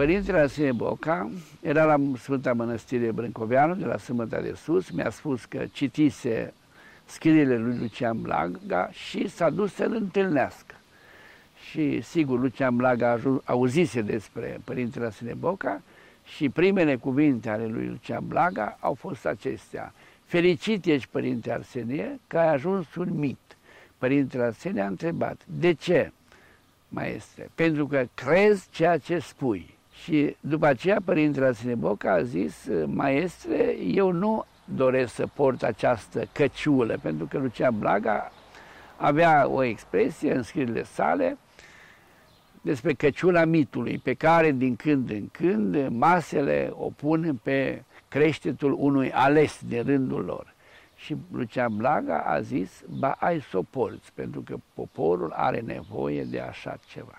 Părintele Arsenie Boca era la Sfânta Mănăstire Brâncoveanu, de la Sâmbăta de Sus, mi-a spus că citise scrierile lui Lucian Blaga și s-a dus să-l întâlnească. Și sigur, Lucian Blaga auzise despre Părintele Arsenie Boca și primele cuvinte ale lui Lucian Blaga au fost acestea. Fericit ești, Părinte Arsenie, că ai ajuns un mit. Părintele Arsenie a întrebat, de ce, maestre? Pentru că crezi ceea ce spui. Și după aceea Părintele Arsenie Boca a zis, maestre, eu nu doresc să port această căciulă, pentru că Lucian Blaga avea o expresie în scrierile sale despre căciula mitului, pe care din când în când masele o pun pe creștetul unui ales de rândul lor. Și Lucian Blaga a zis, ba ai să o porți, pentru că poporul are nevoie de așa ceva.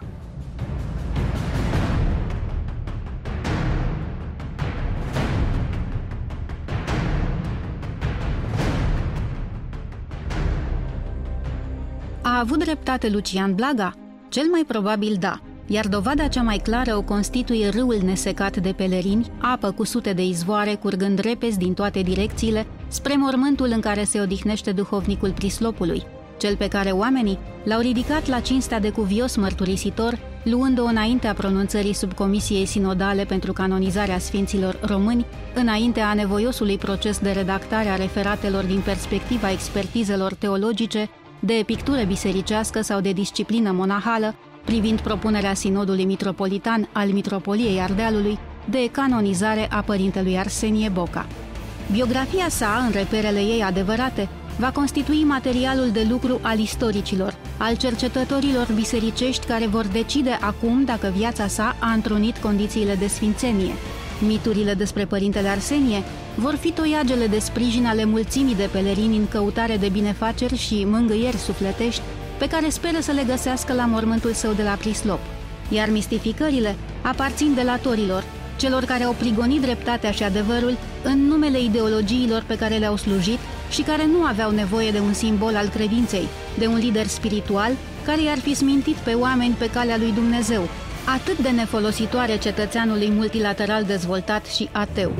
A avut dreptate Lucian Blaga? Cel mai probabil da, iar dovada cea mai clară o constituie râul nesecat de pelerini, apă cu sute de izvoare curgând repezi din toate direcțiile, spre mormântul în care se odihnește duhovnicul Prislopului, cel pe care oamenii l-au ridicat la cinstea de cuvios mărturisitor, luând-o înaintea pronunțării subcomisiei sinodale pentru canonizarea sfinților români, înaintea anevoiosului proces de redactare a referatelor din perspectiva expertizelor teologice de pictură bisericească sau de disciplină monahală, privind propunerea sinodului mitropolitan al Mitropoliei Ardealului de canonizare a părintelui Arsenie Boca. Biografia sa, în reperele ei adevărate, va constitui materialul de lucru al istoricilor, al cercetătorilor bisericești care vor decide acum dacă viața sa a întrunit condițiile de sfințenie. Miturile despre părintele Arsenie vor fi toiagele de sprijin ale mulțimii de pelerini în căutare de binefaceri și mângâieri sufletești pe care speră să le găsească la mormântul său de la Prislop. Iar mistificările aparțin delatorilor, celor care au prigonit dreptatea și adevărul în numele ideologiilor pe care le-au slujit și care nu aveau nevoie de un simbol al credinței, de un lider spiritual care i-ar fi smintit pe oameni pe calea lui Dumnezeu, atât de nefolositoare cetățeanului multilateral dezvoltat și ateu.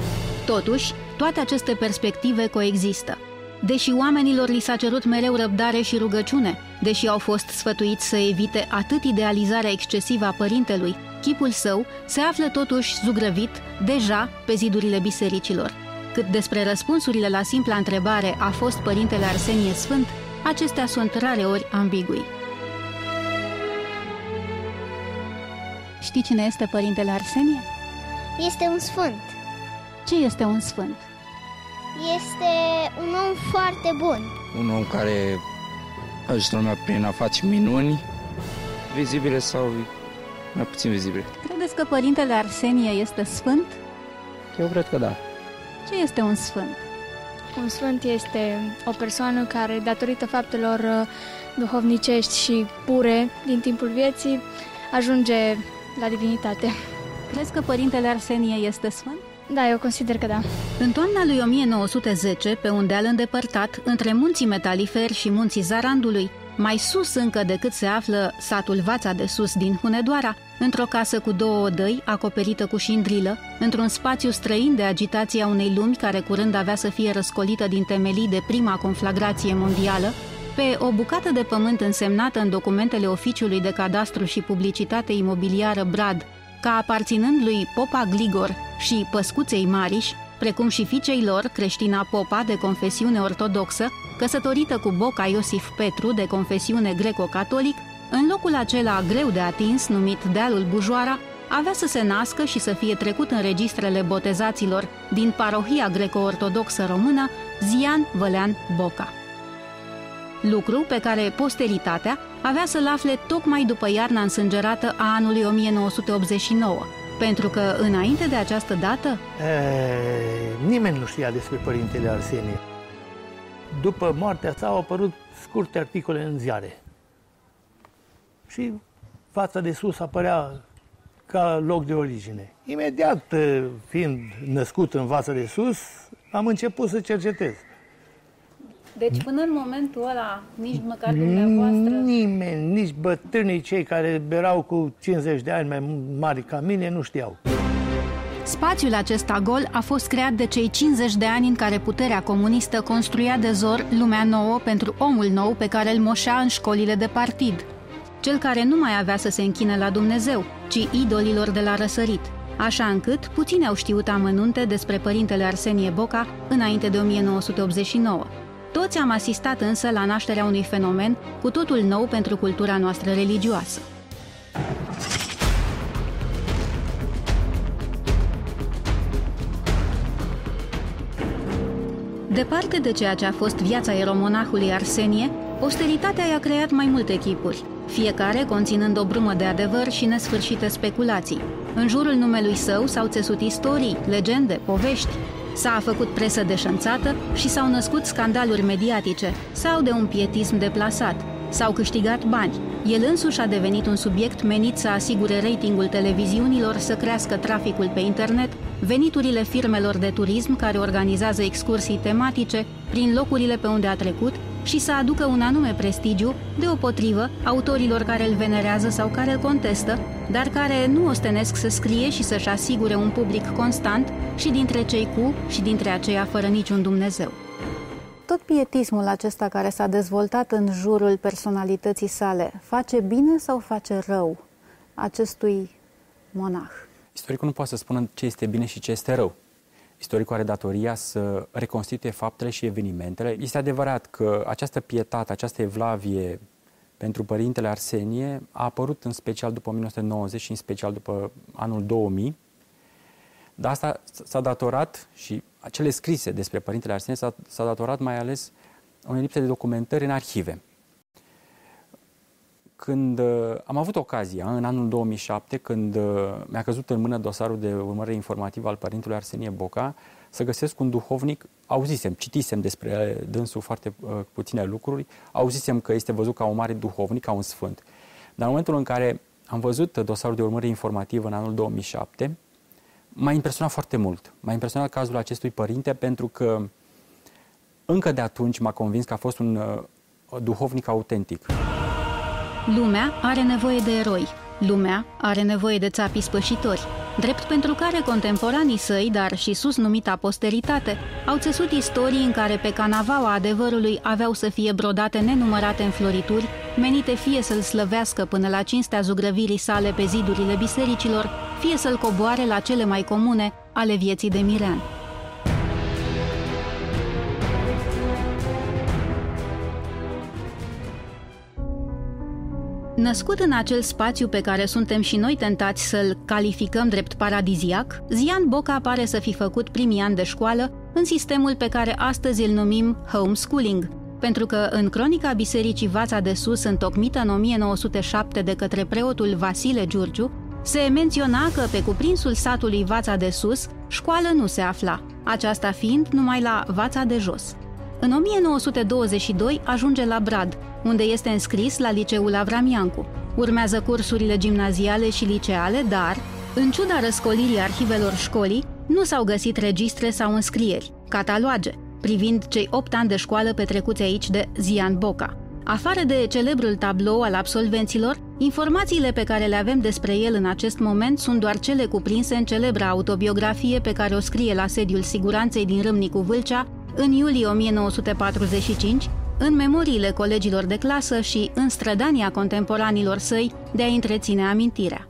Totuși, toate aceste perspective coexistă. Deși oamenilor li s-a cerut mereu răbdare și rugăciune, deși au fost sfătuiți să evite atât idealizarea excesivă a părintelui, chipul său se află totuși zugrăvit deja pe zidurile bisericilor. Cât despre răspunsurile la simpla întrebare a fost părintele Arsenie Sfânt, acestea sunt rare ori ambigui. Știi cine este părintele Arsenie? Este un sfânt. Ce este un sfânt? Este un om foarte bun. Un om care ajută lumea prin a face minuni, vizibile sau mai puțin vizibile. Credeți că părintele Arsenie este sfânt? Eu cred că da. Ce este un sfânt? Un sfânt este o persoană care, datorită faptelor uh, duhovnicești și pure din timpul vieții, ajunge la divinitate. Crezi că părintele Arsenie este sfânt? Da, eu consider că da. În toamna lui 1910, pe un deal îndepărtat, între munții Metaliferi și munții Zarandului, mai sus încă decât se află satul Vața de Sus din Hunedoara, într-o casă cu două odăi, acoperită cu șindrilă, într-un spațiu străin de agitația unei lumi care curând avea să fie răscolită din temelii de prima conflagrație mondială, pe o bucată de pământ însemnată în documentele oficiului de cadastru și publicitate imobiliară Brad, ca aparținând lui Popa Gligor și Păscuței Mariș, precum și fiicei lor, creștina Popa, de confesiune ortodoxă, căsătorită cu Boca Iosif Petru, de confesiune greco-catolic, în locul acela greu de atins, numit Dealul Bujoara, avea să se nască și să fie trecut în registrele botezaților din parohia greco-ortodoxă română Zian Vălean Boca lucru pe care posteritatea avea să-l afle tocmai după iarna însângerată a anului 1989, pentru că înainte de această dată... E, nimeni nu știa despre părintele Arsenie. După moartea sa au apărut scurte articole în ziare. Și fața de sus apărea ca loc de origine. Imediat, fiind născut în fața de sus, am început să cercetez Deci până în momentul ăla, nici măcar dumneavoastră... Nimeni, nici bătrânii cei care erau cu 50 de ani mai mari ca mine, nu știau. Spațiul acesta gol a fost creat de cei 50 de ani în care puterea comunistă construia de zor lumea nouă pentru omul nou pe care îl moșea în școlile de partid. Cel care nu mai avea să se închine la Dumnezeu, ci idolilor de la răsărit. Așa încât puțini au știut amănunte despre părintele Arsenie Boca înainte de 1989. Toți am asistat însă la nașterea unui fenomen cu totul nou pentru cultura noastră religioasă. Departe de ceea ce a fost viața eromonahului Arsenie, posteritatea i-a creat mai multe chipuri, fiecare conținând o brumă de adevăr și nesfârșite speculații. În jurul numelui său s-au țesut istorii, legende, povești. S-a făcut presă deșanțată și s-au născut scandaluri mediatice sau de un pietism deplasat. S-au câștigat bani. El însuși a devenit un subiect menit să asigure ratingul televiziunilor să crească traficul pe internet, veniturile firmelor de turism care organizează excursii tematice prin locurile pe unde a trecut și să aducă un anume prestigiu, deopotrivă, autorilor care îl venerează sau care îl contestă, dar care nu ostenesc să scrie și să-și asigure un public constant și dintre cei cu și dintre aceia fără niciun Dumnezeu. Tot pietismul acesta care s-a dezvoltat în jurul personalității sale face bine sau face rău acestui monah? Istoricul nu poate să spună ce este bine și ce este rău. Istoricul are datoria să reconstituie faptele și evenimentele. Este adevărat că această pietate, această evlavie pentru părintele Arsenie a apărut în special după 1990 și în special după anul 2000, dar asta s-a datorat și acele scrise despre părintele Arsenie s-a, s-a datorat mai ales unei lipse de documentări în arhive. Când uh, am avut ocazia, în anul 2007, când uh, mi-a căzut în mână dosarul de urmărire informativă al părintelui Arsenie Boca, să găsesc un duhovnic, auzisem, citisem despre dânsul foarte uh, puține lucruri, auzisem că este văzut ca un mare duhovnic, ca un sfânt. Dar în momentul în care am văzut dosarul de urmărire informativă în anul 2007, m-a impresionat foarte mult. M-a impresionat cazul acestui părinte pentru că încă de atunci m-a convins că a fost un uh, duhovnic autentic. Lumea are nevoie de eroi. Lumea are nevoie de țapii spășitori, drept pentru care contemporanii săi, dar și sus numita posteritate, au țesut istorii în care pe canavaua adevărului aveau să fie brodate nenumărate înflorituri, menite fie să-l slăvească până la cinstea zugrăvirii sale pe zidurile bisericilor, fie să-l coboare la cele mai comune ale vieții de mirean. Născut în acel spațiu pe care suntem și noi tentați să-l calificăm drept paradiziac, Zian Boca pare să fi făcut primii ani de școală în sistemul pe care astăzi îl numim homeschooling, pentru că în cronica Bisericii Vața de Sus, întocmită în 1907 de către preotul Vasile Giurgiu, se menționa că pe cuprinsul satului Vața de Sus, școală nu se afla, aceasta fiind numai la Vața de Jos. În 1922 ajunge la Brad, unde este înscris la liceul Avramiancu. Urmează cursurile gimnaziale și liceale, dar, în ciuda răscolirii arhivelor școlii, nu s-au găsit registre sau înscrieri, cataloage, privind cei 8 ani de școală petrecuți aici de Zian Boca. Afară de celebrul tablou al absolvenților, informațiile pe care le avem despre el în acest moment sunt doar cele cuprinse în celebra autobiografie pe care o scrie la sediul siguranței din Râmnicu Vâlcea în iulie 1945, în memoriile colegilor de clasă și în strădania contemporanilor săi de a întreține amintirea.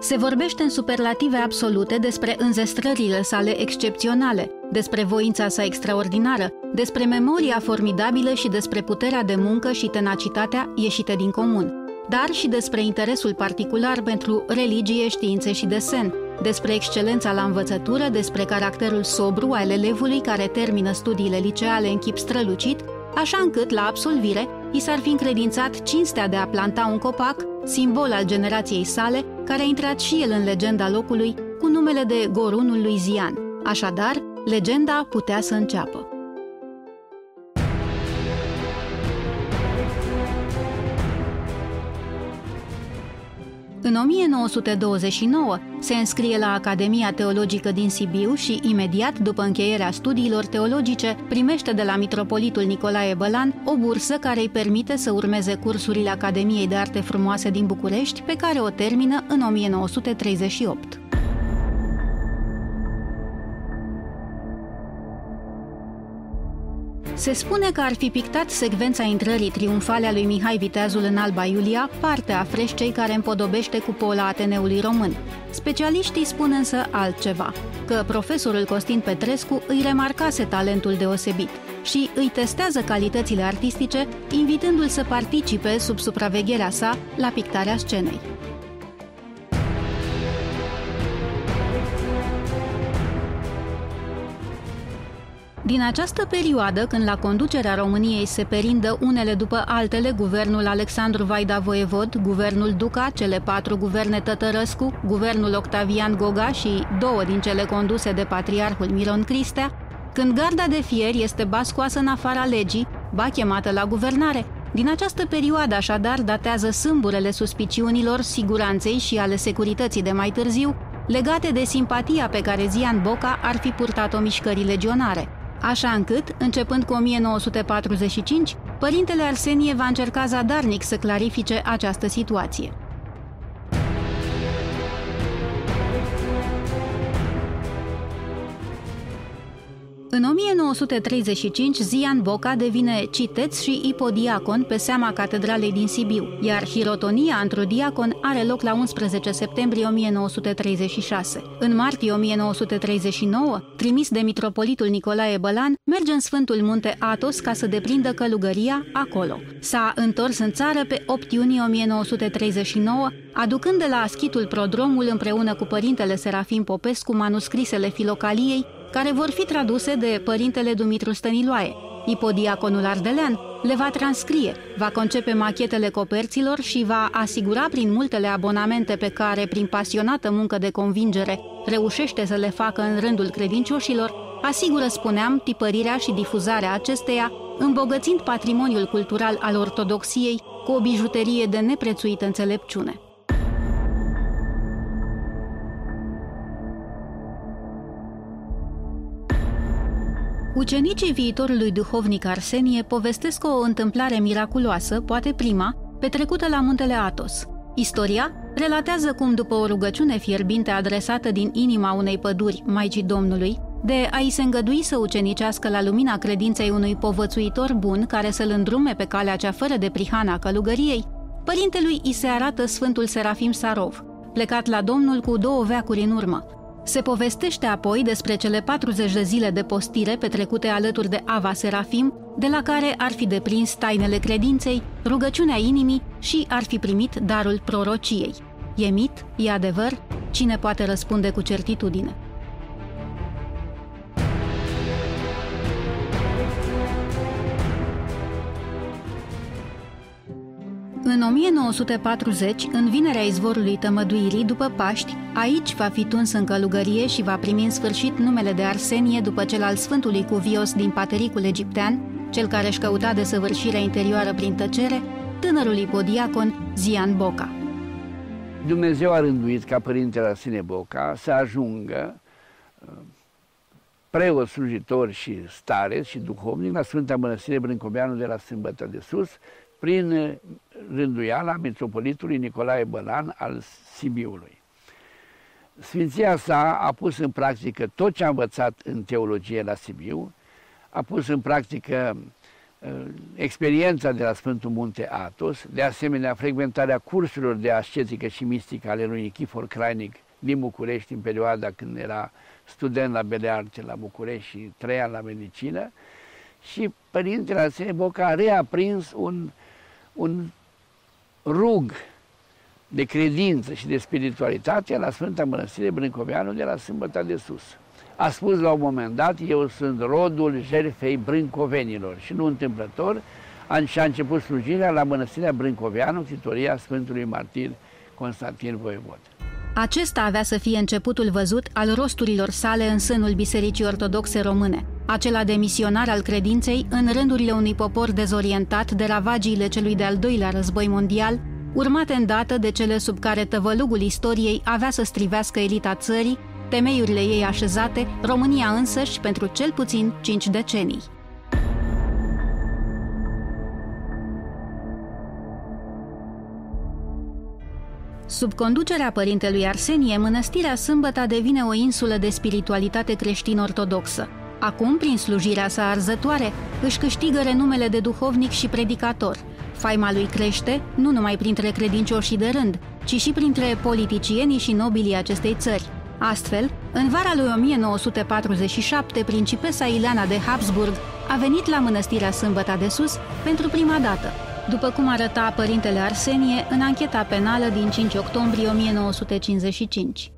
Se vorbește în superlative absolute despre înzestrările sale excepționale, despre voința sa extraordinară, despre memoria formidabilă și despre puterea de muncă și tenacitatea ieșite din comun, dar și despre interesul particular pentru religie, științe și desen, despre excelența la învățătură, despre caracterul sobru al elevului care termină studiile liceale în chip strălucit, așa încât, la absolvire, i s-ar fi încredințat cinstea de a planta un copac, simbol al generației sale, care a intrat și el în legenda locului cu numele de Gorunul lui Zian. Așadar, legenda putea să înceapă. În 1929 se înscrie la Academia Teologică din Sibiu și, imediat după încheierea studiilor teologice, primește de la mitropolitul Nicolae Bălan o bursă care îi permite să urmeze cursurile Academiei de Arte Frumoase din București, pe care o termină în 1938. Se spune că ar fi pictat secvența intrării triumfale a lui Mihai Viteazul în Alba Iulia, parte a freșcei care împodobește cupola Ateneului Român. Specialiștii spun însă altceva, că profesorul Costin Petrescu îi remarcase talentul deosebit și îi testează calitățile artistice, invitându-l să participe sub supravegherea sa la pictarea scenei. Din această perioadă, când la conducerea României se perindă unele după altele guvernul Alexandru Vaida Voievod, guvernul Duca, cele patru guverne Tătărăscu, guvernul Octavian Goga și două din cele conduse de patriarhul Miron Cristea, când garda de fier este bascoasă în afara legii, ba chemată la guvernare, din această perioadă așadar datează sâmburele suspiciunilor, siguranței și ale securității de mai târziu, legate de simpatia pe care Zian Boca ar fi purtat-o mișcării legionare – așa încât, începând cu 1945, părintele Arsenie va încerca zadarnic să clarifice această situație. În 1935, Zian Boca devine citeț și ipodiacon pe seama catedralei din Sibiu, iar hirotonia într diacon are loc la 11 septembrie 1936. În martie 1939, trimis de mitropolitul Nicolae Bălan, merge în Sfântul Munte Atos ca să deprindă călugăria acolo. S-a întors în țară pe 8 iunie 1939, aducând de la Aschitul Prodromul împreună cu părintele Serafim Popescu manuscrisele filocaliei care vor fi traduse de părintele Dumitru Stăniloae. Ipodiaconul Ardelean le va transcrie, va concepe machetele coperților și va asigura prin multele abonamente pe care, prin pasionată muncă de convingere, reușește să le facă în rândul credincioșilor, asigură, spuneam, tipărirea și difuzarea acesteia, îmbogățind patrimoniul cultural al ortodoxiei cu o bijuterie de neprețuită înțelepciune. Ucenicii viitorului duhovnic Arsenie povestesc o întâmplare miraculoasă, poate prima, petrecută la muntele Atos. Istoria relatează cum, după o rugăciune fierbinte adresată din inima unei păduri Maicii Domnului, de a-i se îngădui să ucenicească la lumina credinței unui povățuitor bun care să-l îndrume pe calea cea fără de prihana călugăriei, părintelui îi se arată Sfântul Serafim Sarov, plecat la Domnul cu două veacuri în urmă, se povestește apoi despre cele 40 de zile de postire petrecute alături de Ava Serafim, de la care ar fi deprins tainele credinței, rugăciunea inimii și ar fi primit darul prorociei. E mit? E adevăr? Cine poate răspunde cu certitudine? În 1940, în vinerea izvorului tămăduirii după Paști, aici va fi tuns în călugărie și va primi în sfârșit numele de Arsenie după cel al Sfântului Cuvios din Patericul egiptean, cel care își căuta desăvârșirea interioară prin tăcere, tânărul ipodiacon Zian Boca. Dumnezeu a rânduit ca părintele Arsenie Boca să ajungă uh, preot slujitor și stare și duhovnic la Sfânta Mănăstire Brâncoveanu de la Sâmbătă de Sus, prin rânduiala metropolitului Nicolae Bălan al Sibiului. Sfinția sa a pus în practică tot ce a învățat în teologie la Sibiu, a pus în practică uh, experiența de la Sfântul Munte Atos, de asemenea frecventarea cursurilor de ascetică și mistică ale lui Nichifor Crainic din București în perioada când era student la Belearte la București și trăia la medicină și Părintele Arsenie Boca a reaprins un, un rug de credință și de spiritualitate la Sfânta Mănăstire Brâncoveanu de la Sâmbăta de Sus. A spus la un moment dat, eu sunt rodul jerfei brâncovenilor și nu întâmplător, și a început slujirea la Mănăstirea Brâncoveanu, titoria Sfântului Martir Constantin Voievod. Acesta avea să fie începutul văzut al rosturilor sale în sânul Bisericii Ortodoxe Române, acela de misionar al credinței în rândurile unui popor dezorientat de ravagiile celui de-al doilea război mondial, urmate îndată de cele sub care tăvălugul istoriei avea să strivească elita țării, temeiurile ei așezate, România însăși pentru cel puțin cinci decenii. Sub conducerea părintelui Arsenie, mănăstirea Sâmbăta devine o insulă de spiritualitate creștin-ortodoxă. Acum, prin slujirea sa arzătoare, își câștigă renumele de duhovnic și predicator. Faima lui crește, nu numai printre credincioșii de rând, ci și printre politicienii și nobilii acestei țări. Astfel, în vara lui 1947, principesa Ileana de Habsburg a venit la mănăstirea Sâmbăta de Sus pentru prima dată după cum arăta părintele Arsenie în ancheta penală din 5 octombrie 1955.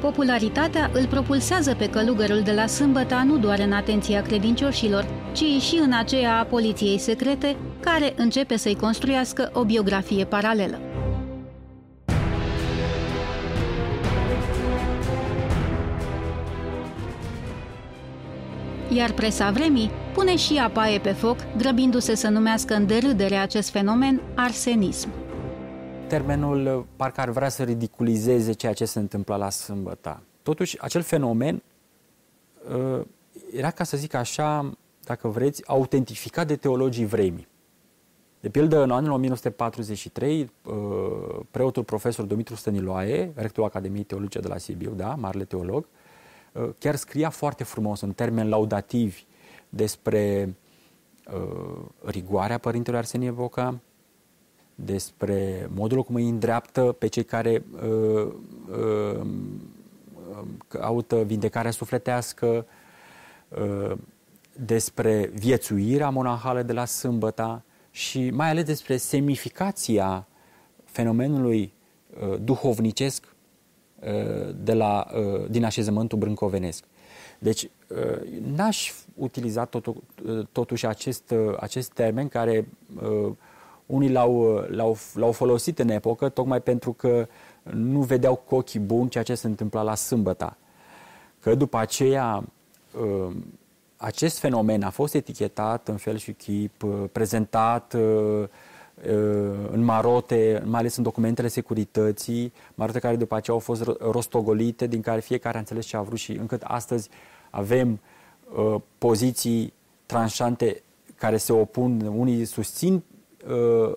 Popularitatea îl propulsează pe călugărul de la Sâmbăta nu doar în atenția credincioșilor, ci și în aceea a poliției secrete, care începe să-i construiască o biografie paralelă. iar presa vremii pune și apaie pe foc, grăbindu-se să numească în derâdere acest fenomen arsenism. Termenul uh, parcă ar vrea să ridiculizeze ceea ce se întâmplă la sâmbătă. Totuși, acel fenomen uh, era, ca să zic așa, dacă vreți, autentificat de teologii vremii. De pildă, în anul 1943, uh, preotul profesor Dumitru Stăniloae, rectorul Academiei Teologice de la Sibiu, da, marele teolog, Uh, chiar scria foarte frumos, în termeni laudativi, despre uh, rigoarea Părintelui Arsenie Boca, despre modul cum îi îndreaptă pe cei care uh, uh, caută vindecarea sufletească, uh, despre viețuirea monahală de la sâmbăta și mai ales despre semnificația fenomenului uh, duhovnicesc Uh, de la, uh, din așezământul brâncovenesc. Deci, uh, n-aș utiliza totu, totuși acest, acest termen care unii l-au, l-au, l-au folosit în epocă tocmai pentru că nu vedeau cu ochii buni ceea ce se întâmpla la sâmbăta. Că după aceea acest fenomen a fost etichetat în fel și chip, prezentat în marote, mai ales în documentele securității, marote care după aceea au fost rostogolite, din care fiecare a înțeles ce a vrut și încât astăzi avem uh, poziții tranșante care se opun, unii susțin uh,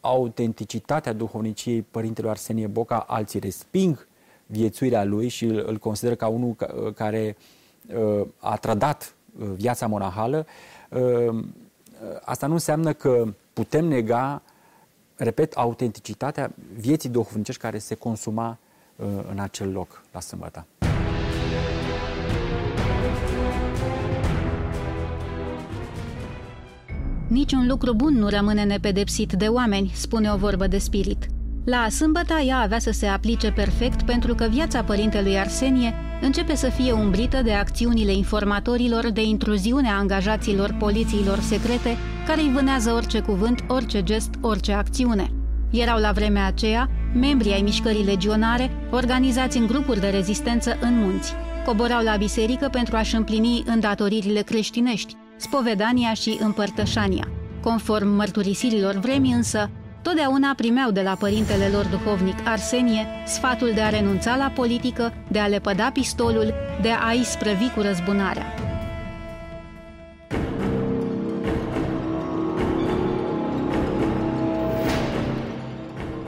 autenticitatea duhovniciei Părintelui Arsenie Boca, alții resping viețuirea lui și îl, îl consideră ca unul care uh, a trădat uh, viața monahală. Uh, asta nu înseamnă că putem nega, repet, autenticitatea vieții duhovnicești care se consuma uh, în acel loc la sâmbătă. Niciun lucru bun nu rămâne nepedepsit de oameni, spune o vorbă de spirit. La sâmbăta ea avea să se aplice perfect pentru că viața părintelui Arsenie începe să fie umbrită de acțiunile informatorilor de intruziune a angajaților polițiilor secrete care îi vânează orice cuvânt, orice gest, orice acțiune. Erau la vremea aceea membri ai mișcării legionare, organizați în grupuri de rezistență în munți. Coborau la biserică pentru a-și împlini îndatoririle creștinești, spovedania și împărtășania. Conform mărturisirilor vremii însă, totdeauna primeau de la părintele lor duhovnic Arsenie sfatul de a renunța la politică, de a lepăda pistolul, de a isprăvi cu răzbunarea.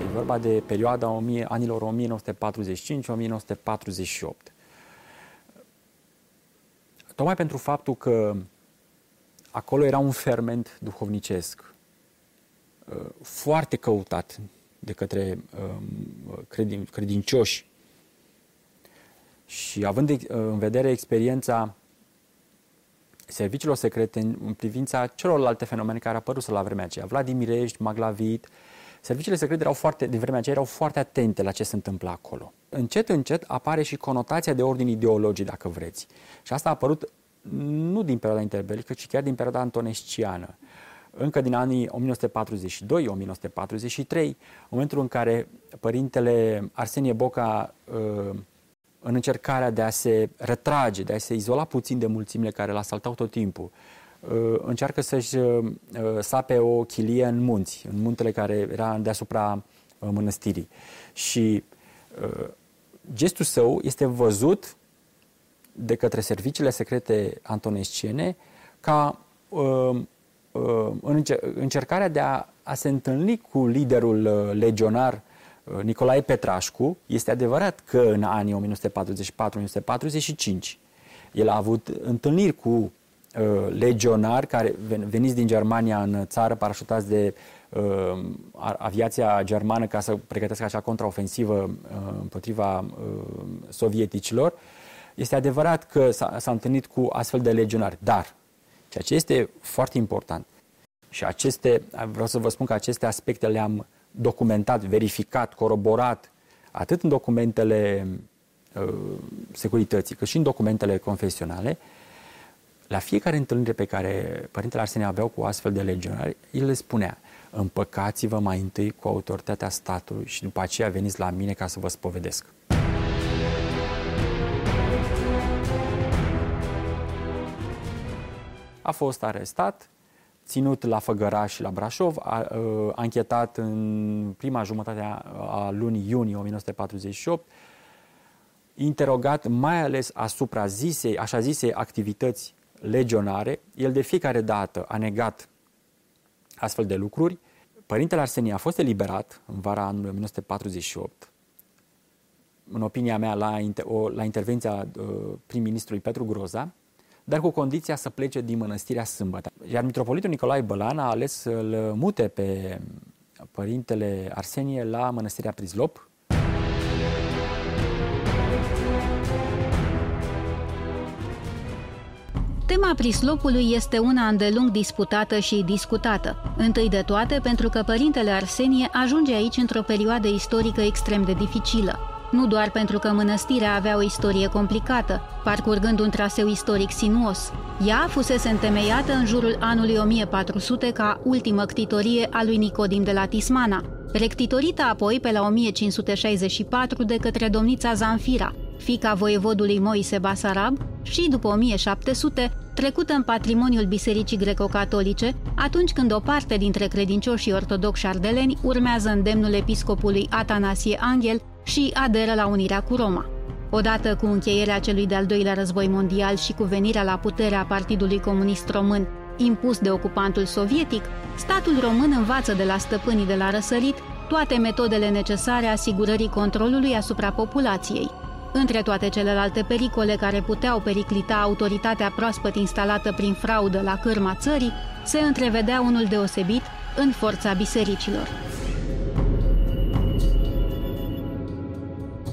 E vorba de perioada anilor 1945-1948. Tocmai pentru faptul că acolo era un ferment duhovnicesc, Uh, foarte căutat de către um, credin, credincioși și având uh, în vedere experiența serviciilor secrete în privința celorlalte fenomene care au apărut la vremea aceea, Vladimirești, Maglavit, serviciile secrete erau foarte, de vremea aceea erau foarte atente la ce se întâmplă acolo. Încet, încet apare și conotația de ordin ideologic, dacă vreți. Și asta a apărut nu din perioada interbelică, ci chiar din perioada antonesciană încă din anii 1942-1943, în momentul în care părintele Arsenie Boca uh, în încercarea de a se retrage, de a se izola puțin de mulțimile care îl asaltau tot timpul, uh, încearcă să-și uh, sape o chilie în munți, în muntele care era deasupra mănăstirii. Și gestul său este văzut de către serviciile secrete antonesciene ca în încercarea de a, a se întâlni cu liderul legionar Uh, Nicolae Petrașcu, este adevărat că în anii 1944-1945 el a avut întâlniri cu uh, legionari care veniți din Germania în țară, parașutați de uh, aviația germană ca să pregătească acea contraofensivă uh, împotriva uh, sovieticilor. Este adevărat că s-a, s-a întâlnit cu astfel de legionari, dar ceea ce este foarte important și aceste, vreau să vă spun că aceste aspecte le-am documentat, verificat, coroborat, atât în documentele uh, securității, cât și în documentele confesionale, la fiecare întâlnire pe care Părintele Arsenie aveau cu astfel de legionari, el le spunea, împăcați-vă mai întâi cu autoritatea statului și după aceea veniți la mine ca să vă spovedesc. A fost arestat, ținut la Făgăraș și la Brașov, a, a anchetat în prima jumătate a, a lunii iunie 1948, interogat mai ales asupra zisei, așa zisei activități legionare. El de fiecare dată a negat astfel de lucruri. Părintele Arsenie a fost eliberat în vara anului 1948, în opinia mea, la, la intervenția uh, prim-ministrului Petru Groza, dar cu condiția să plece din mănăstirea Sâmbătă. Iar mitropolitul Nicolae Bălan a ales să-l mute pe părintele Arsenie la mănăstirea Prizlop, Tema prislopului este una îndelung disputată și discutată. Întâi de toate pentru că părintele Arsenie ajunge aici într-o perioadă istorică extrem de dificilă nu doar pentru că mănăstirea avea o istorie complicată, parcurgând un traseu istoric sinuos. Ea fusese întemeiată în jurul anului 1400 ca ultimă ctitorie a lui Nicodim de la Tismana, rectitorită apoi pe la 1564 de către domnița Zanfira, fica voievodului Moise Basarab, și după 1700 trecută în patrimoniul Bisericii Greco-Catolice, atunci când o parte dintre credincioșii ortodoxi ardeleni urmează îndemnul episcopului Atanasie Angel și aderă la unirea cu Roma. Odată cu încheierea celui de-al doilea război mondial și cu venirea la putere a Partidului Comunist Român, impus de ocupantul sovietic, statul român învață de la stăpânii de la răsărit toate metodele necesare asigurării controlului asupra populației. Între toate celelalte pericole care puteau periclita autoritatea proaspăt instalată prin fraudă la cârma țării, se întrevedea unul deosebit în forța bisericilor.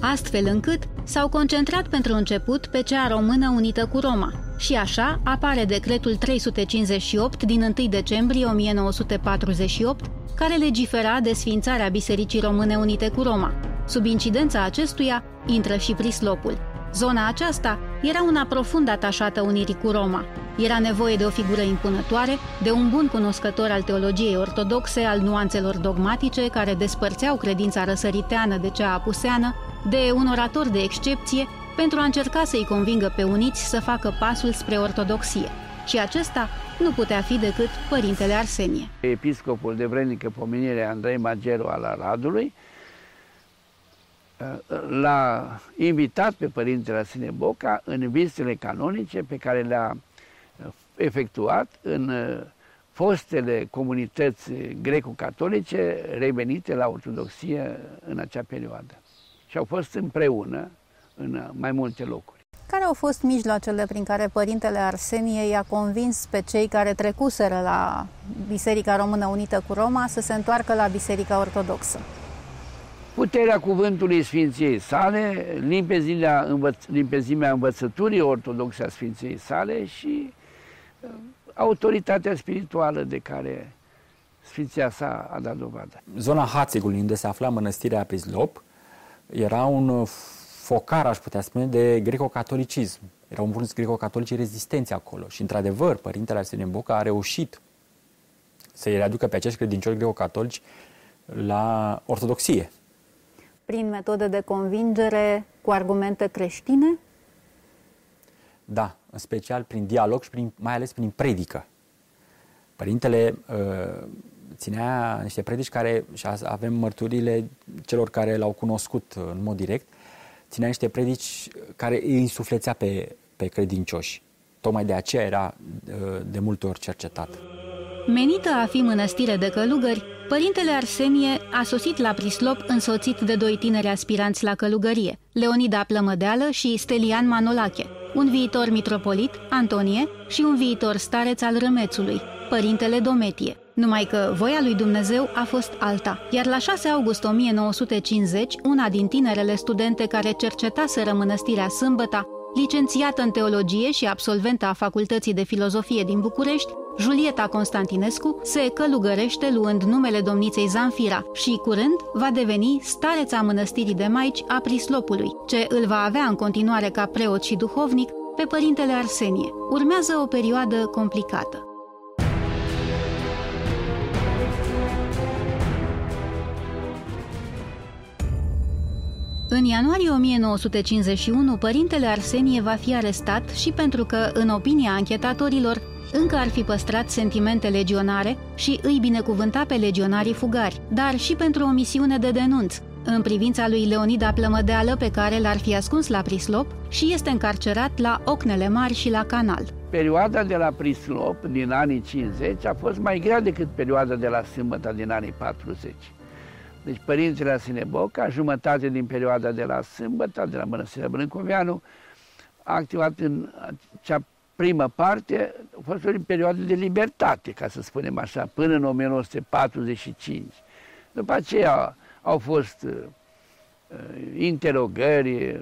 Astfel încât s-au concentrat pentru început pe cea română unită cu Roma. Și așa apare decretul 358 din 1 decembrie 1948, care legifera desfințarea Bisericii Române Unite cu Roma. Sub incidența acestuia intră și Prislopul. Zona aceasta era una profund atașată unirii cu Roma. Era nevoie de o figură impunătoare, de un bun cunoscător al teologiei ortodoxe, al nuanțelor dogmatice care despărțeau credința răsăriteană de cea apuseană de un orator de excepție pentru a încerca să-i convingă pe uniți să facă pasul spre ortodoxie. Și acesta nu putea fi decât Părintele Arsenie. Episcopul de vrednică pomenire Andrei Mageru al Aradului l-a invitat pe Părintele Arsenie Boca în vizitele canonice pe care le-a efectuat în fostele comunități greco-catolice revenite la ortodoxie în acea perioadă și au fost împreună în mai multe locuri. Care au fost mijloacele prin care Părintele Arsenie i-a convins pe cei care trecuseră la Biserica Română Unită cu Roma să se întoarcă la Biserica Ortodoxă? Puterea cuvântului Sfinției sale, limpezimea, învăț, limpezimea învățăturii ortodoxe a Sfinției sale și uh, autoritatea spirituală de care Sfinția sa a dat dovadă. Zona Hațegului, unde se afla mănăstirea Prizlop, era un uh, focar, aș putea spune, de greco-catolicism. Erau un mulți greco-catolici rezistenți acolo și, într-adevăr, Părintele Arsenie Boca a reușit să-i readucă pe acești credincioși greco-catolici la ortodoxie. prin metode de convingere cu argumente creștine? Da, în special prin dialog și prin, mai ales prin predică. Părintele uh, ținea niște predici care, și avem mărturile celor care l-au cunoscut în mod direct, ținea niște predici care îi insuflețea pe, pe credincioși. Tocmai de aceea era uh, de multe ori cercetat. Menită a fi mănăstire de călugări, părintele Arsenie a sosit la Prislop însoțit de doi tineri aspiranți la călugărie, Leonida Plămădeală și Stelian Manolache, un viitor mitropolit, Antonie, și un viitor stareț al Râmețului, părintele Dometie. Numai că voia lui Dumnezeu a fost alta, iar la 6 august 1950, una din tinerele studente care cercetaseră mănăstirea Sâmbăta, licențiată în teologie și absolventă a Facultății de Filozofie din București, Julieta Constantinescu se călugărește luând numele domniței Zanfira și, curând, va deveni stareța mănăstirii de maici a Prislopului, ce îl va avea în continuare ca preot și duhovnic pe părintele Arsenie. Urmează o perioadă complicată. În ianuarie 1951, părintele Arsenie va fi arestat și pentru că, în opinia anchetatorilor, încă ar fi păstrat sentimente legionare și îi binecuvânta pe legionarii fugari, dar și pentru o misiune de denunț, în privința lui Leonida Plămădeală pe care l-ar fi ascuns la Prislop și este încarcerat la Ocnele Mari și la Canal. Perioada de la Prislop din anii 50 a fost mai grea decât perioada de la Sâmbăta din anii 40. Deci părintele la Sineboca, jumătate din perioada de la Sâmbăta, de la Mănăstirea Brâncoveanu, a activat în cea primă parte, a fost o perioadă de libertate, ca să spunem așa, până în 1945. După aceea au fost uh, interogări,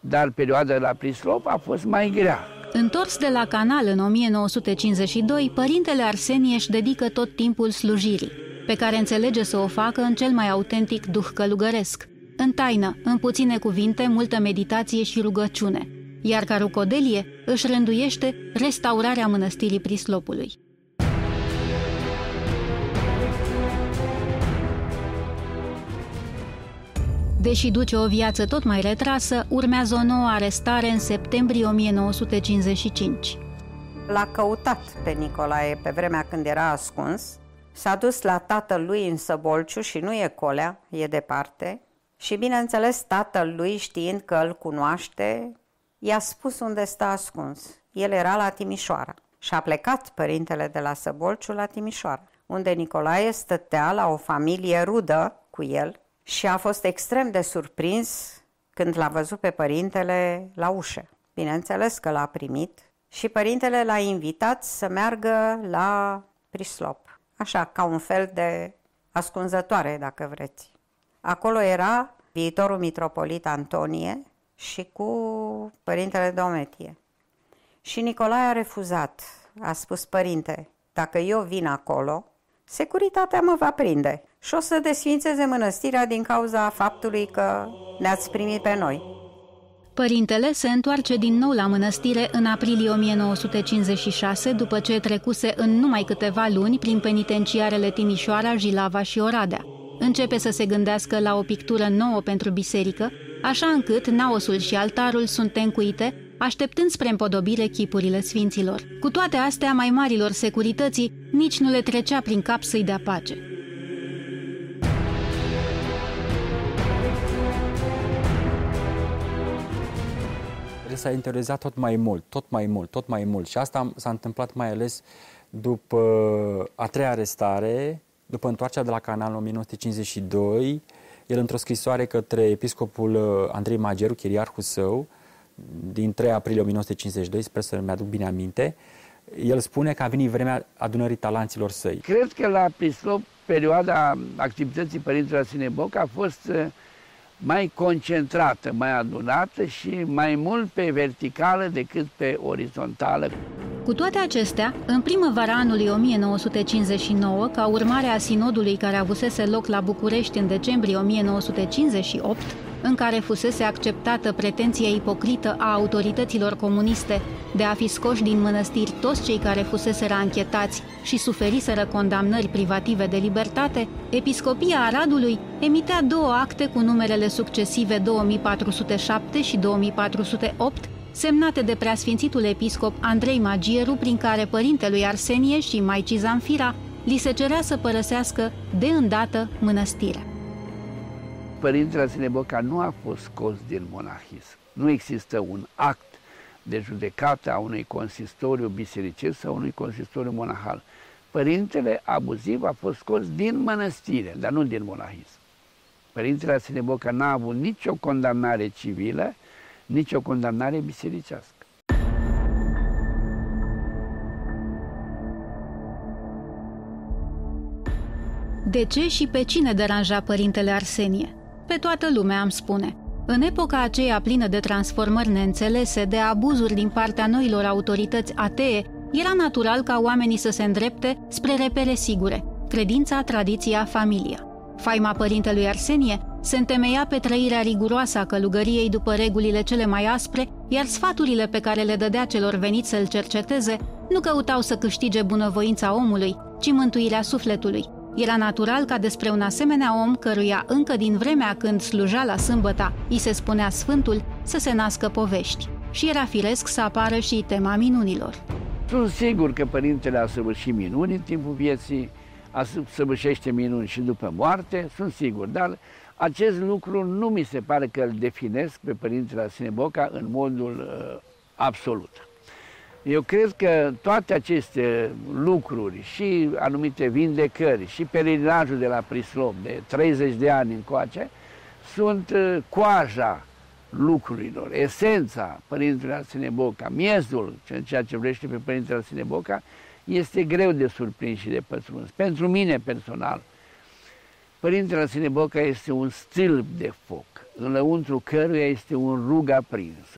dar perioada de la Prislop a fost mai grea. Întors de la canal în 1952, părintele Arsenie își dedică tot timpul slujirii pe care înțelege să o facă în cel mai autentic duh călugăresc. În taină, în puține cuvinte, multă meditație și rugăciune, iar ca rucodelie își rânduiește restaurarea mănăstirii Prislopului. Deși duce o viață tot mai retrasă, urmează o nouă arestare în septembrie 1955. L-a căutat pe Nicolae pe vremea când era ascuns S-a dus la tatălui în Săbolciu și nu e colea, e departe. Și bineînțeles tatălui, știind că îl cunoaște, i-a spus unde stă ascuns. El era la Timișoara și a plecat părintele de la Săbolciu la Timișoara, unde Nicolae stătea la o familie rudă cu el și a fost extrem de surprins când l-a văzut pe părintele la ușă. Bineînțeles că l-a primit și părintele l-a invitat să meargă la Prislop așa, ca un fel de ascunzătoare, dacă vreți. Acolo era viitorul mitropolit Antonie și cu părintele Dometie. Și Nicolae a refuzat. A spus, părinte, dacă eu vin acolo, securitatea mă va prinde și o să desfințeze mănăstirea din cauza faptului că ne-ați primit pe noi. Părintele se întoarce din nou la mănăstire în aprilie 1956, după ce trecuse în numai câteva luni prin penitenciarele Timișoara, Jilava și Oradea. Începe să se gândească la o pictură nouă pentru biserică, așa încât naosul și altarul sunt tencuite, așteptând spre împodobire chipurile sfinților. Cu toate astea, mai marilor securității, nici nu le trecea prin cap să-i dea pace. S-a interiorizat tot mai mult, tot mai mult, tot mai mult. Și asta s-a întâmplat mai ales după a treia arestare, după întoarcerea de la canal în 1952, el într-o scrisoare către episcopul uh, Andrei Mageru, chiriarhul său, din 3 aprilie 1952, sper să-mi aduc bine aminte, el spune că a venit vremea adunării talanților săi. Cred că la Prislop, perioada activității Părintelui Sineboc a fost uh, mai concentrată, mai adunată și mai mult pe verticală decât pe orizontală. Cu toate acestea, în primăvara anului 1959, ca urmare a sinodului care avusese loc la București în decembrie 1958, în care fusese acceptată pretenția ipocrită a autorităților comuniste de a fi scoși din mănăstiri toți cei care fuseseră anchetați și suferiseră condamnări privative de libertate, Episcopia Aradului emitea două acte cu numerele succesive 2407 și 2408, semnate de preasfințitul episcop Andrei Magieru, prin care părintelui Arsenie și Maicii Zanfira li se cerea să părăsească de îndată mănăstirea. Părintele Sineboca nu a fost scos din monahism. Nu există un act de judecată a unui consistoriu bisericesc sau unui consistoriu monahal. Părintele abuziv a fost scos din mănăstire, dar nu din monahism. Părintele Sineboca n-a avut nicio condamnare civilă, nicio condamnare bisericească. De ce și pe cine deranja părintele Arsenie? Pe toată lumea, am spune. În epoca aceea plină de transformări neînțelese, de abuzuri din partea noilor autorități atee, era natural ca oamenii să se îndrepte spre repere sigure, credința, tradiția, familia. Faima părintelui Arsenie se întemeia pe trăirea riguroasă a călugăriei după regulile cele mai aspre, iar sfaturile pe care le dădea celor veniți să-l cerceteze nu căutau să câștige bunăvoința omului, ci mântuirea sufletului. Era natural ca despre un asemenea om căruia încă din vremea când sluja la sâmbăta îi se spunea Sfântul să se nască povești. Și era firesc să apară și tema minunilor. Sunt sigur că părintele a săvârșit minuni în timpul vieții, a săvârșește minuni și după moarte, sunt sigur, dar acest lucru nu mi se pare că îl definesc pe Părintele Sineboca în modul uh, absolut. Eu cred că toate aceste lucruri și anumite vindecări și pelerinajul de la Prislop de 30 de ani încoace sunt uh, coaja lucrurilor, esența Părintelui Arsene Boca, miezul, ceea ce vrește pe Părintele Arsene Boca, este greu de surprins și de pătruns. Pentru mine personal, Părintele Arsene Boca este un stilb de foc, în lăuntru căruia este un rug aprins.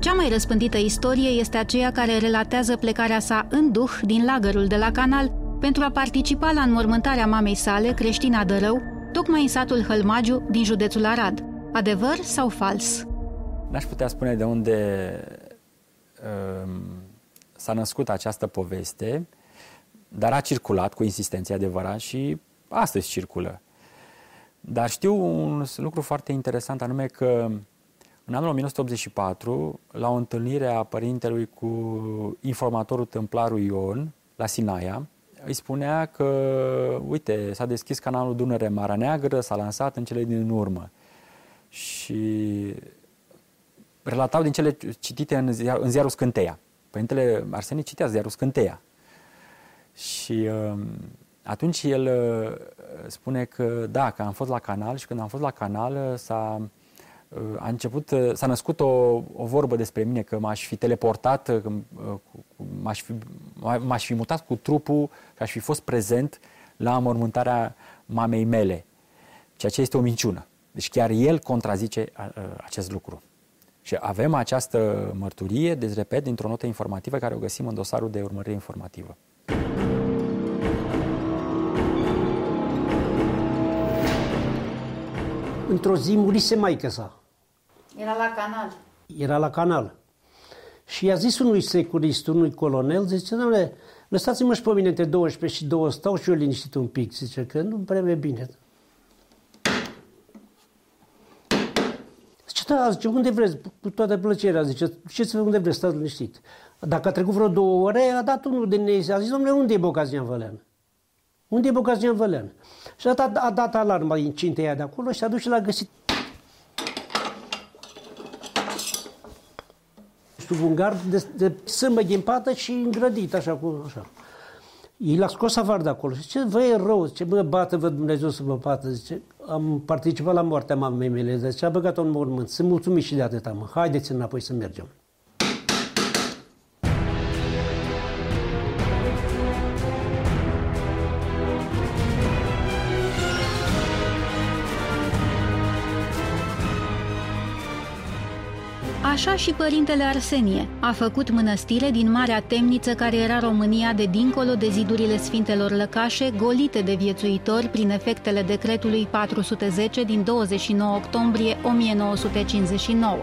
Cea mai răspândită istorie este aceea care relatează plecarea sa în duh din lagărul de la canal pentru a participa la înmormântarea mamei sale, Creștina Dărău, tocmai în satul Hălmagiu din județul Arad. Adevăr sau fals? N-aș putea spune de unde um, s-a născut această poveste, dar a circulat cu insistență adevărat și astăzi circulă. Dar știu un lucru foarte interesant, anume că în anul 1984, la o întâlnire a părintelui cu informatorul templarul Ion, la Sinaia, îi spunea că, uite, s-a deschis canalul Dunăre Marea Neagră, s-a lansat în cele din urmă. Și relatau din cele citite în, ziar, în ziarul Scânteia. Părintele Arsenie citea ziarul Scânteia. Și uh, atunci el uh, spune că, da, că am fost la canal și când am fost la canal uh, s-a a început, s-a născut o, o vorbă despre mine că m-aș fi teleportat, că m-aș fi, m-aș fi mutat cu trupul și aș fi fost prezent la mormântarea mamei mele, ceea ce este o minciună. Deci chiar el contrazice acest lucru. Și avem această mărturie, deci repet, dintr-o notă informativă care o găsim în dosarul de urmărire informativă. Într-o zi murise maică sa. Era la canal. Era la canal. Și i-a zis unui securist, unui colonel, zice, domnule, lăsați-mă și pe mine între 12 și 2, stau și eu liniștit un pic, zice, că nu prea bine. Zice, da, zice, unde vreți, cu toată plăcerea, zice, ce să unde vreți, stați liniștit. Dacă a trecut vreo două ore, a dat unul din ei, a zis, domnule, unde e Bocazian Vălean? Unde e Bocazian Vălean? Și a dat, a dat alarma din cintea de acolo și a dus și l-a găsit sub un gard de, de sâmbă pată și îngrădit, așa, cu, așa. I l-a scos afară de acolo. Zice, vă e rău, zice, bă, bată-vă Dumnezeu să vă bată. Zice, am participat la moartea mamei mele, zice, a băgat-o în mormânt. Sunt mulțumit și de atâta, mă. Haideți înapoi să mergem. Așa și părintele Arsenie a făcut mănăstire din Marea Temniță care era România de dincolo de zidurile Sfintelor Lăcașe, golite de viețuitori prin efectele decretului 410 din 29 octombrie 1959.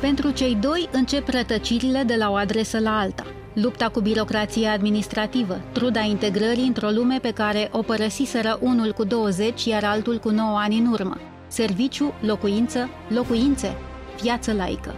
Pentru cei doi încep rătăcirile de la o adresă la alta. Lupta cu birocrația administrativă, truda integrării într-o lume pe care o părăsiseră unul cu 20, iar altul cu 9 ani în urmă. Serviciu, locuință, locuințe, viață laică.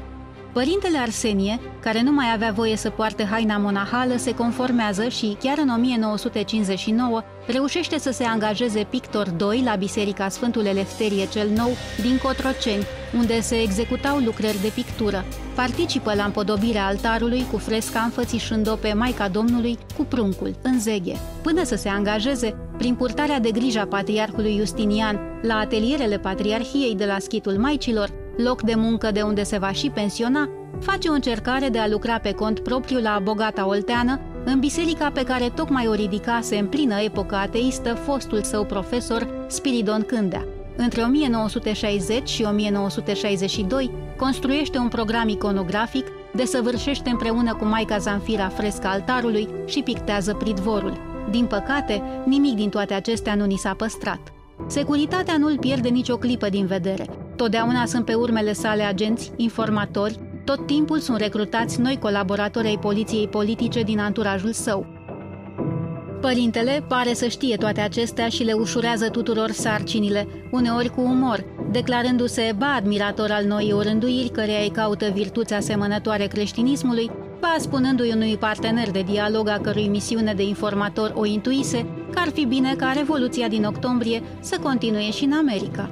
Părintele Arsenie, care nu mai avea voie să poarte haina monahală, se conformează și, chiar în 1959, reușește să se angajeze pictor 2 la Biserica Sfântul Elefterie cel Nou din Cotroceni, unde se executau lucrări de pictură. Participă la împodobirea altarului cu fresca înfățișând-o pe Maica Domnului cu pruncul, în zeghe, până să se angajeze, prin purtarea de grijă a patriarhului Justinian, la atelierele Patriarhiei de la Schitul Maicilor, loc de muncă de unde se va și pensiona, face o încercare de a lucra pe cont propriu la bogata olteană, în biserica pe care tocmai o ridicase în plină epocă ateistă fostul său profesor Spiridon Cândea. Între 1960 și 1962 construiește un program iconografic, desăvârșește împreună cu Maica Zanfira fresca altarului și pictează pridvorul. Din păcate, nimic din toate acestea nu ni s-a păstrat. Securitatea nu îl pierde nicio clipă din vedere. Totdeauna sunt pe urmele sale agenți, informatori, tot timpul sunt recrutați noi colaboratori ai poliției politice din anturajul său. Părintele pare să știe toate acestea și le ușurează tuturor sarcinile, uneori cu umor, declarându-se ba admirator al noii orânduiri care îi caută virtuți asemănătoare creștinismului, ba spunându-i unui partener de dialog a cărui misiune de informator o intuise, că ar fi bine ca Revoluția din octombrie să continue și în America.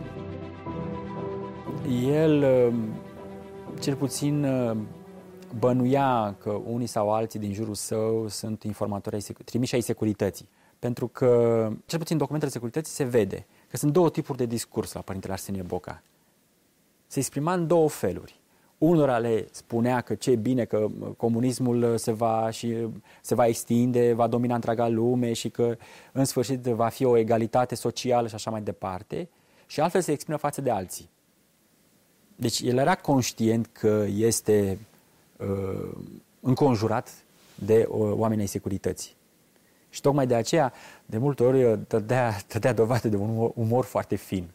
El, cel puțin, bănuia că unii sau alții din jurul său sunt informatori ai, trimiși ai securității. Pentru că, cel puțin în documentele securității, se vede că sunt două tipuri de discurs la Părintele Arsenie Boca. Se exprima în două feluri. Unora le spunea că ce bine că comunismul se va, și, se va extinde, va domina întreaga lume și că în sfârșit va fi o egalitate socială și așa mai departe. Și altfel se exprimă față de alții. Deci el era conștient că este uh, înconjurat de uh, oameni ai securității. Și tocmai de aceea, de multe ori, uh, dădea, dădea dovadă de un umor, umor foarte fin.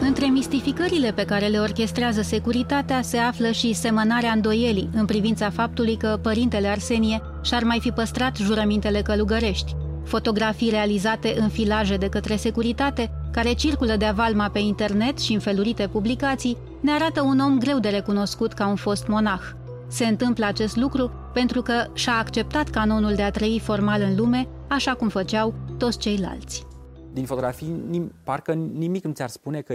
Între mistificările pe care le orchestrează securitatea se află și semănarea îndoielii în privința faptului că părintele Arsenie și-ar mai fi păstrat jurămintele călugărești. Fotografii realizate în filaje de către securitate, care circulă de avalma pe internet și în felurite publicații, ne arată un om greu de recunoscut ca un fost monah. Se întâmplă acest lucru pentru că și-a acceptat canonul de a trăi formal în lume, așa cum făceau toți ceilalți. Din fotografii, nim, parcă nimic nu ți-ar spune că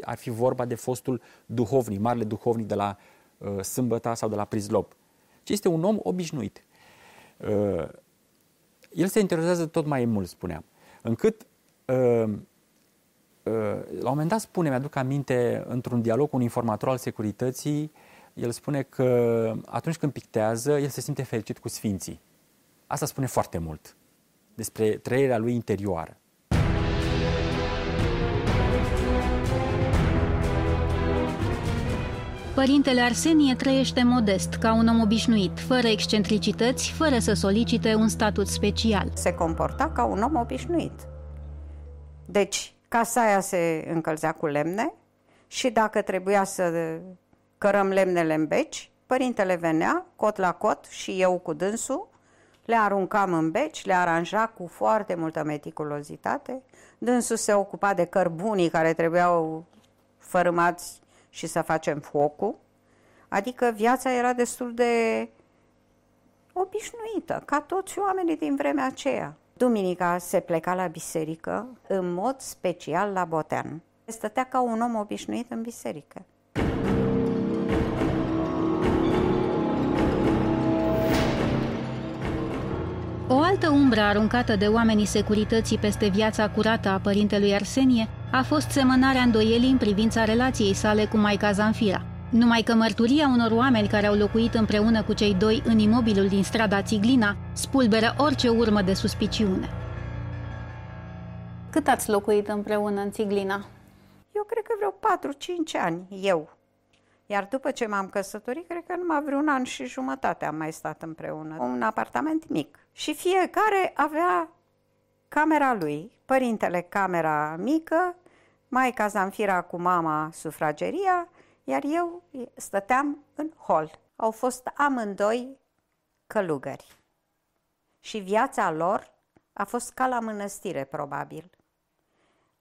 ar fi vorba de fostul duhovnic, marele duhovnic de la uh, Sâmbăta sau de la Prizlop, ci este un om obișnuit. Uh, el se interesează tot mai mult, spuneam, încât uh, uh, la un moment dat spune, mi-aduc aminte, într-un dialog cu un informator al securității, el spune că atunci când pictează, el se simte fericit cu sfinții. Asta spune foarte mult despre trăirea lui interioară. Părintele Arsenie trăiește modest, ca un om obișnuit, fără excentricități, fără să solicite un statut special. Se comporta ca un om obișnuit. Deci, casa aia se încălzea cu lemne și dacă trebuia să cărăm lemnele în beci, părintele venea, cot la cot, și eu cu dânsul, le aruncam în beci, le aranja cu foarte multă meticulozitate. Dânsul se ocupa de cărbunii care trebuiau fărâmați și să facem focul. Adică viața era destul de obișnuită, ca toți oamenii din vremea aceea. Duminica se pleca la biserică, în mod special la Botean. Stătea ca un om obișnuit în biserică. O altă umbră aruncată de oamenii securității peste viața curată a părintelui Arsenie a fost semănarea îndoielii în privința relației sale cu Maica Zanfira. Numai că mărturia unor oameni care au locuit împreună cu cei doi în imobilul din strada Țiglina spulberă orice urmă de suspiciune. Cât ați locuit împreună în Țiglina? Eu cred că vreo 4-5 ani, eu. Iar după ce m-am căsătorit, cred că numai vreun an și jumătate am mai stat împreună. Un apartament mic. Și fiecare avea camera lui, părintele camera mică, maica Zanfira cu mama sufrageria, iar eu stăteam în hol. Au fost amândoi călugări. Și viața lor a fost ca la mănăstire, probabil,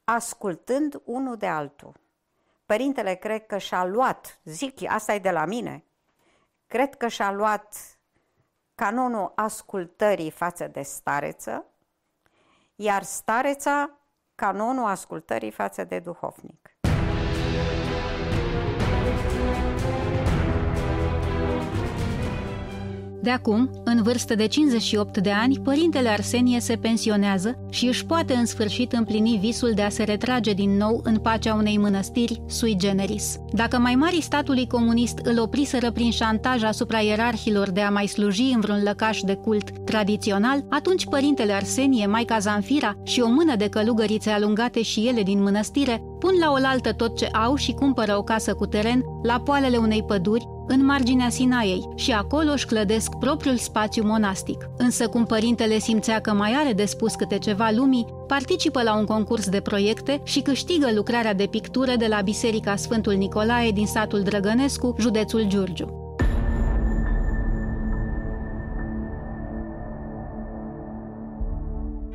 ascultând unul de altul. Părintele cred că și-a luat, zic, asta e de la mine, cred că și-a luat canonul ascultării față de stareță, iar stareța canonul ascultării față de duhovnic. De acum, în vârstă de 58 de ani, părintele Arsenie se pensionează și își poate în sfârșit împlini visul de a se retrage din nou în pacea unei mănăstiri sui generis. Dacă mai mari statului comunist îl opriseră prin șantaj asupra ierarhilor de a mai sluji în vreun lăcaș de cult tradițional, atunci părintele Arsenie, maica Zanfira și o mână de călugărițe alungate și ele din mănăstire pun la oaltă tot ce au și cumpără o casă cu teren la poalele unei păduri în marginea Sinaiei și acolo își clădesc propriul spațiu monastic. Însă cum părintele simțea că mai are de spus câte ceva lumii, participă la un concurs de proiecte și câștigă lucrarea de pictură de la Biserica Sfântul Nicolae din satul Drăgănescu, județul Giurgiu.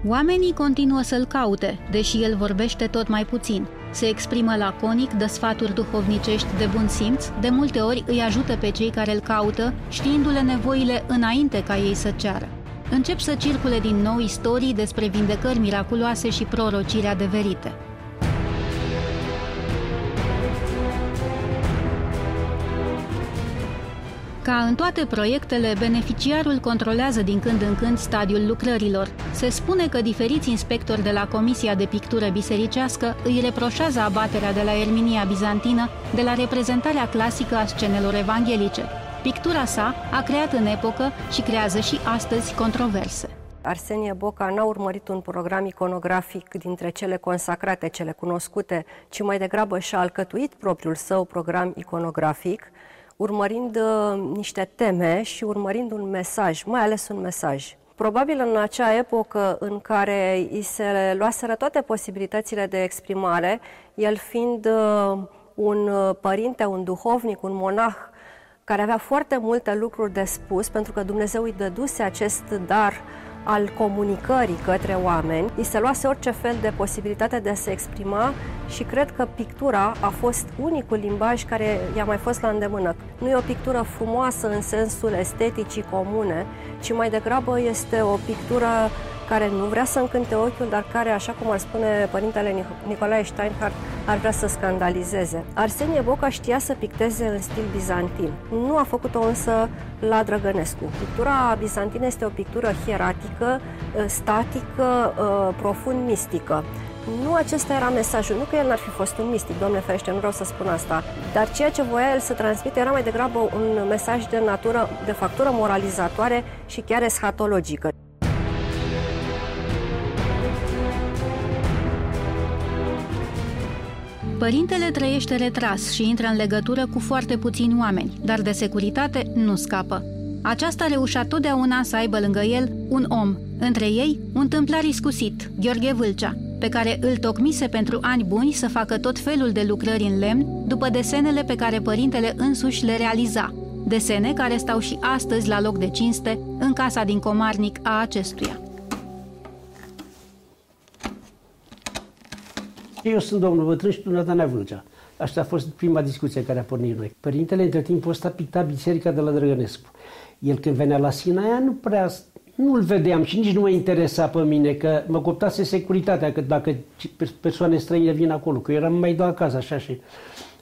Oamenii continuă să-l caute, deși el vorbește tot mai puțin. Se exprimă laconic, dă sfaturi duhovnicești de bun simț, de multe ori îi ajută pe cei care îl caută, știindu-le nevoile înainte ca ei să ceară. Încep să circule din nou istorii despre vindecări miraculoase și prorociri adeverite. Ca în toate proiectele, beneficiarul controlează din când în când stadiul lucrărilor. Se spune că diferiți inspectori de la Comisia de Pictură Bisericească îi reproșează abaterea de la Erminia Bizantină de la reprezentarea clasică a scenelor evanghelice. Pictura sa a creat în epocă și creează și astăzi controverse. Arsenie Boca n-a urmărit un program iconografic dintre cele consacrate, cele cunoscute, ci mai degrabă și-a alcătuit propriul său program iconografic, urmărind uh, niște teme și urmărind un mesaj, mai ales un mesaj. Probabil în acea epocă în care îi se luaseră toate posibilitățile de exprimare, el fiind uh, un uh, părinte, un duhovnic, un monah, care avea foarte multe lucruri de spus, pentru că Dumnezeu îi dăduse acest dar al comunicării către oameni, îi se luase orice fel de posibilitate de a se exprima și cred că pictura a fost unicul limbaj care i-a mai fost la îndemână. Nu e o pictură frumoasă în sensul esteticii comune, ci mai degrabă este o pictură care nu vrea să încânte ochiul, dar care, așa cum ar spune părintele Nicolae Steinhardt, ar vrea să scandalizeze. Arsenie Boca știa să picteze în stil bizantin. Nu a făcut-o însă la Drăgănescu. Pictura bizantină este o pictură hieratică, statică, profund mistică. Nu acesta era mesajul, nu că el n-ar fi fost un mistic, domnule ferește, nu vreau să spun asta, dar ceea ce voia el să transmite era mai degrabă un mesaj de natură, de factură moralizatoare și chiar eschatologică. Părintele trăiește retras și intră în legătură cu foarte puțini oameni, dar de securitate nu scapă. Aceasta reușea totdeauna să aibă lângă el un om, între ei un tâmplar iscusit, Gheorghe Vâlcea, pe care îl tocmise pentru ani buni să facă tot felul de lucrări în lemn, după desenele pe care părintele însuși le realiza, desene care stau și astăzi la loc de cinste în casa din Comarnic a acestuia. Eu sunt domnul Bătrân și Dumneata Vâlcea. Asta a fost prima discuție care a pornit noi. Părintele, între timp, ăsta picta biserica de la Drăgănescu. El când venea la Sinaia nu prea nu-l vedeam și nici nu mă interesa pe mine, că mă coptase securitatea, că dacă persoane străine vin acolo, că eram mai doar acasă așa și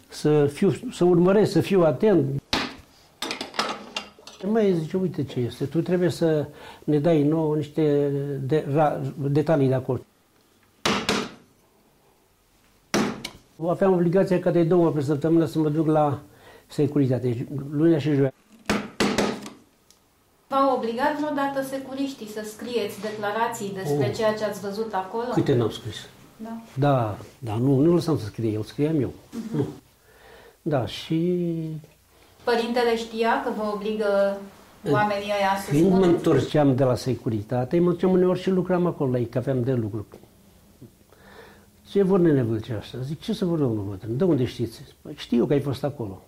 să, fiu, să urmăresc, să fiu atent. Mai zice, uite ce este, tu trebuie să ne dai nouă niște de, ra, detalii de acolo. Aveam obligația ca de două ori pe săptămână să mă duc la securitate, lunea și joia. V-au obligat vreodată securiștii să scrieți declarații despre oh. ceea ce ați văzut acolo? Câte n-am scris? Da. Da, dar nu, nu lăsam să scrie eu, scriam eu. Uh-huh. Nu. Da, și... Părintele știa că vă obligă oamenii ăia să Când spuneți? mă întorceam de la securitate, mă duceam uneori și lucram acolo la ei, că aveam de lucru. Ce vor nene Vâlcea asta? Zic, ce să vor domnul bătrân? De unde știți? Păi, știu că ai fost acolo.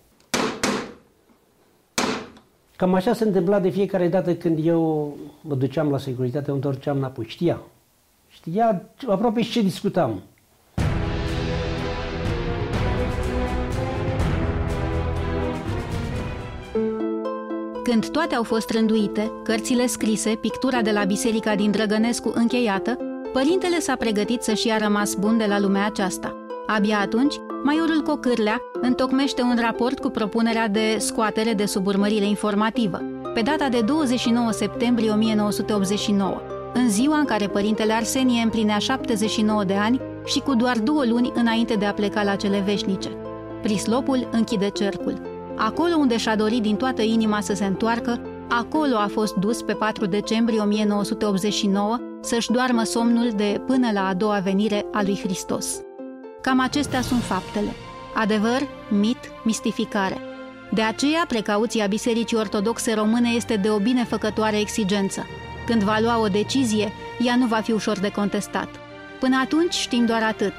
Cam așa se întâmpla de fiecare dată când eu mă duceam la securitate, mă întorceam înapoi. Știa. Știa aproape și ce discutam. Când toate au fost rânduite, cărțile scrise, pictura de la biserica din Drăgănescu încheiată, părintele s-a pregătit să-și ia rămas bun de la lumea aceasta. Abia atunci, maiorul Cocârlea întocmește un raport cu propunerea de scoatere de sub urmărire informativă, pe data de 29 septembrie 1989, în ziua în care părintele Arsenie împlinea 79 de ani și cu doar două luni înainte de a pleca la cele veșnice. Prislopul închide cercul. Acolo unde și-a dorit din toată inima să se întoarcă, acolo a fost dus pe 4 decembrie 1989 să-și doarmă somnul de până la a doua venire a lui Hristos. Cam acestea sunt faptele. Adevăr, mit, mistificare. De aceea, precauția Bisericii Ortodoxe Române este de o binefăcătoare exigență. Când va lua o decizie, ea nu va fi ușor de contestat. Până atunci știm doar atât.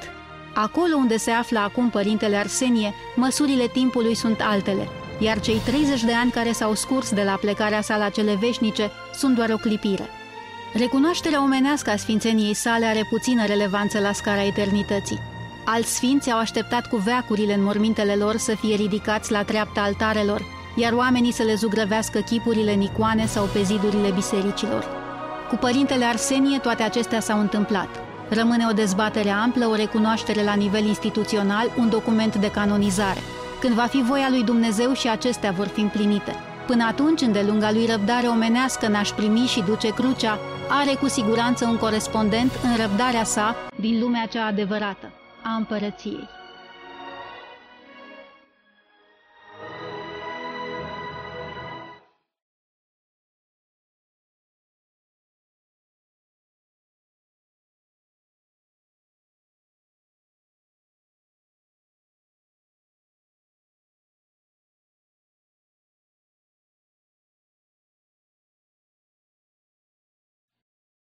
Acolo unde se află acum părintele Arsenie, măsurile timpului sunt altele, iar cei 30 de ani care s-au scurs de la plecarea sa la cele veșnice sunt doar o clipire. Recunoașterea omenească a sfințeniei sale are puțină relevanță la scara eternității. Alți sfinți au așteptat cu veacurile în mormintele lor să fie ridicați la treapta altarelor, iar oamenii să le zugrăvească chipurile în icoane sau pe zidurile bisericilor. Cu părintele Arsenie toate acestea s-au întâmplat. Rămâne o dezbatere amplă, o recunoaștere la nivel instituțional, un document de canonizare. Când va fi voia lui Dumnezeu și acestea vor fi împlinite. Până atunci, îndelunga lui răbdare omenească n-aș primi și duce crucea, are cu siguranță un corespondent în răbdarea sa din lumea cea adevărată, a împărăției.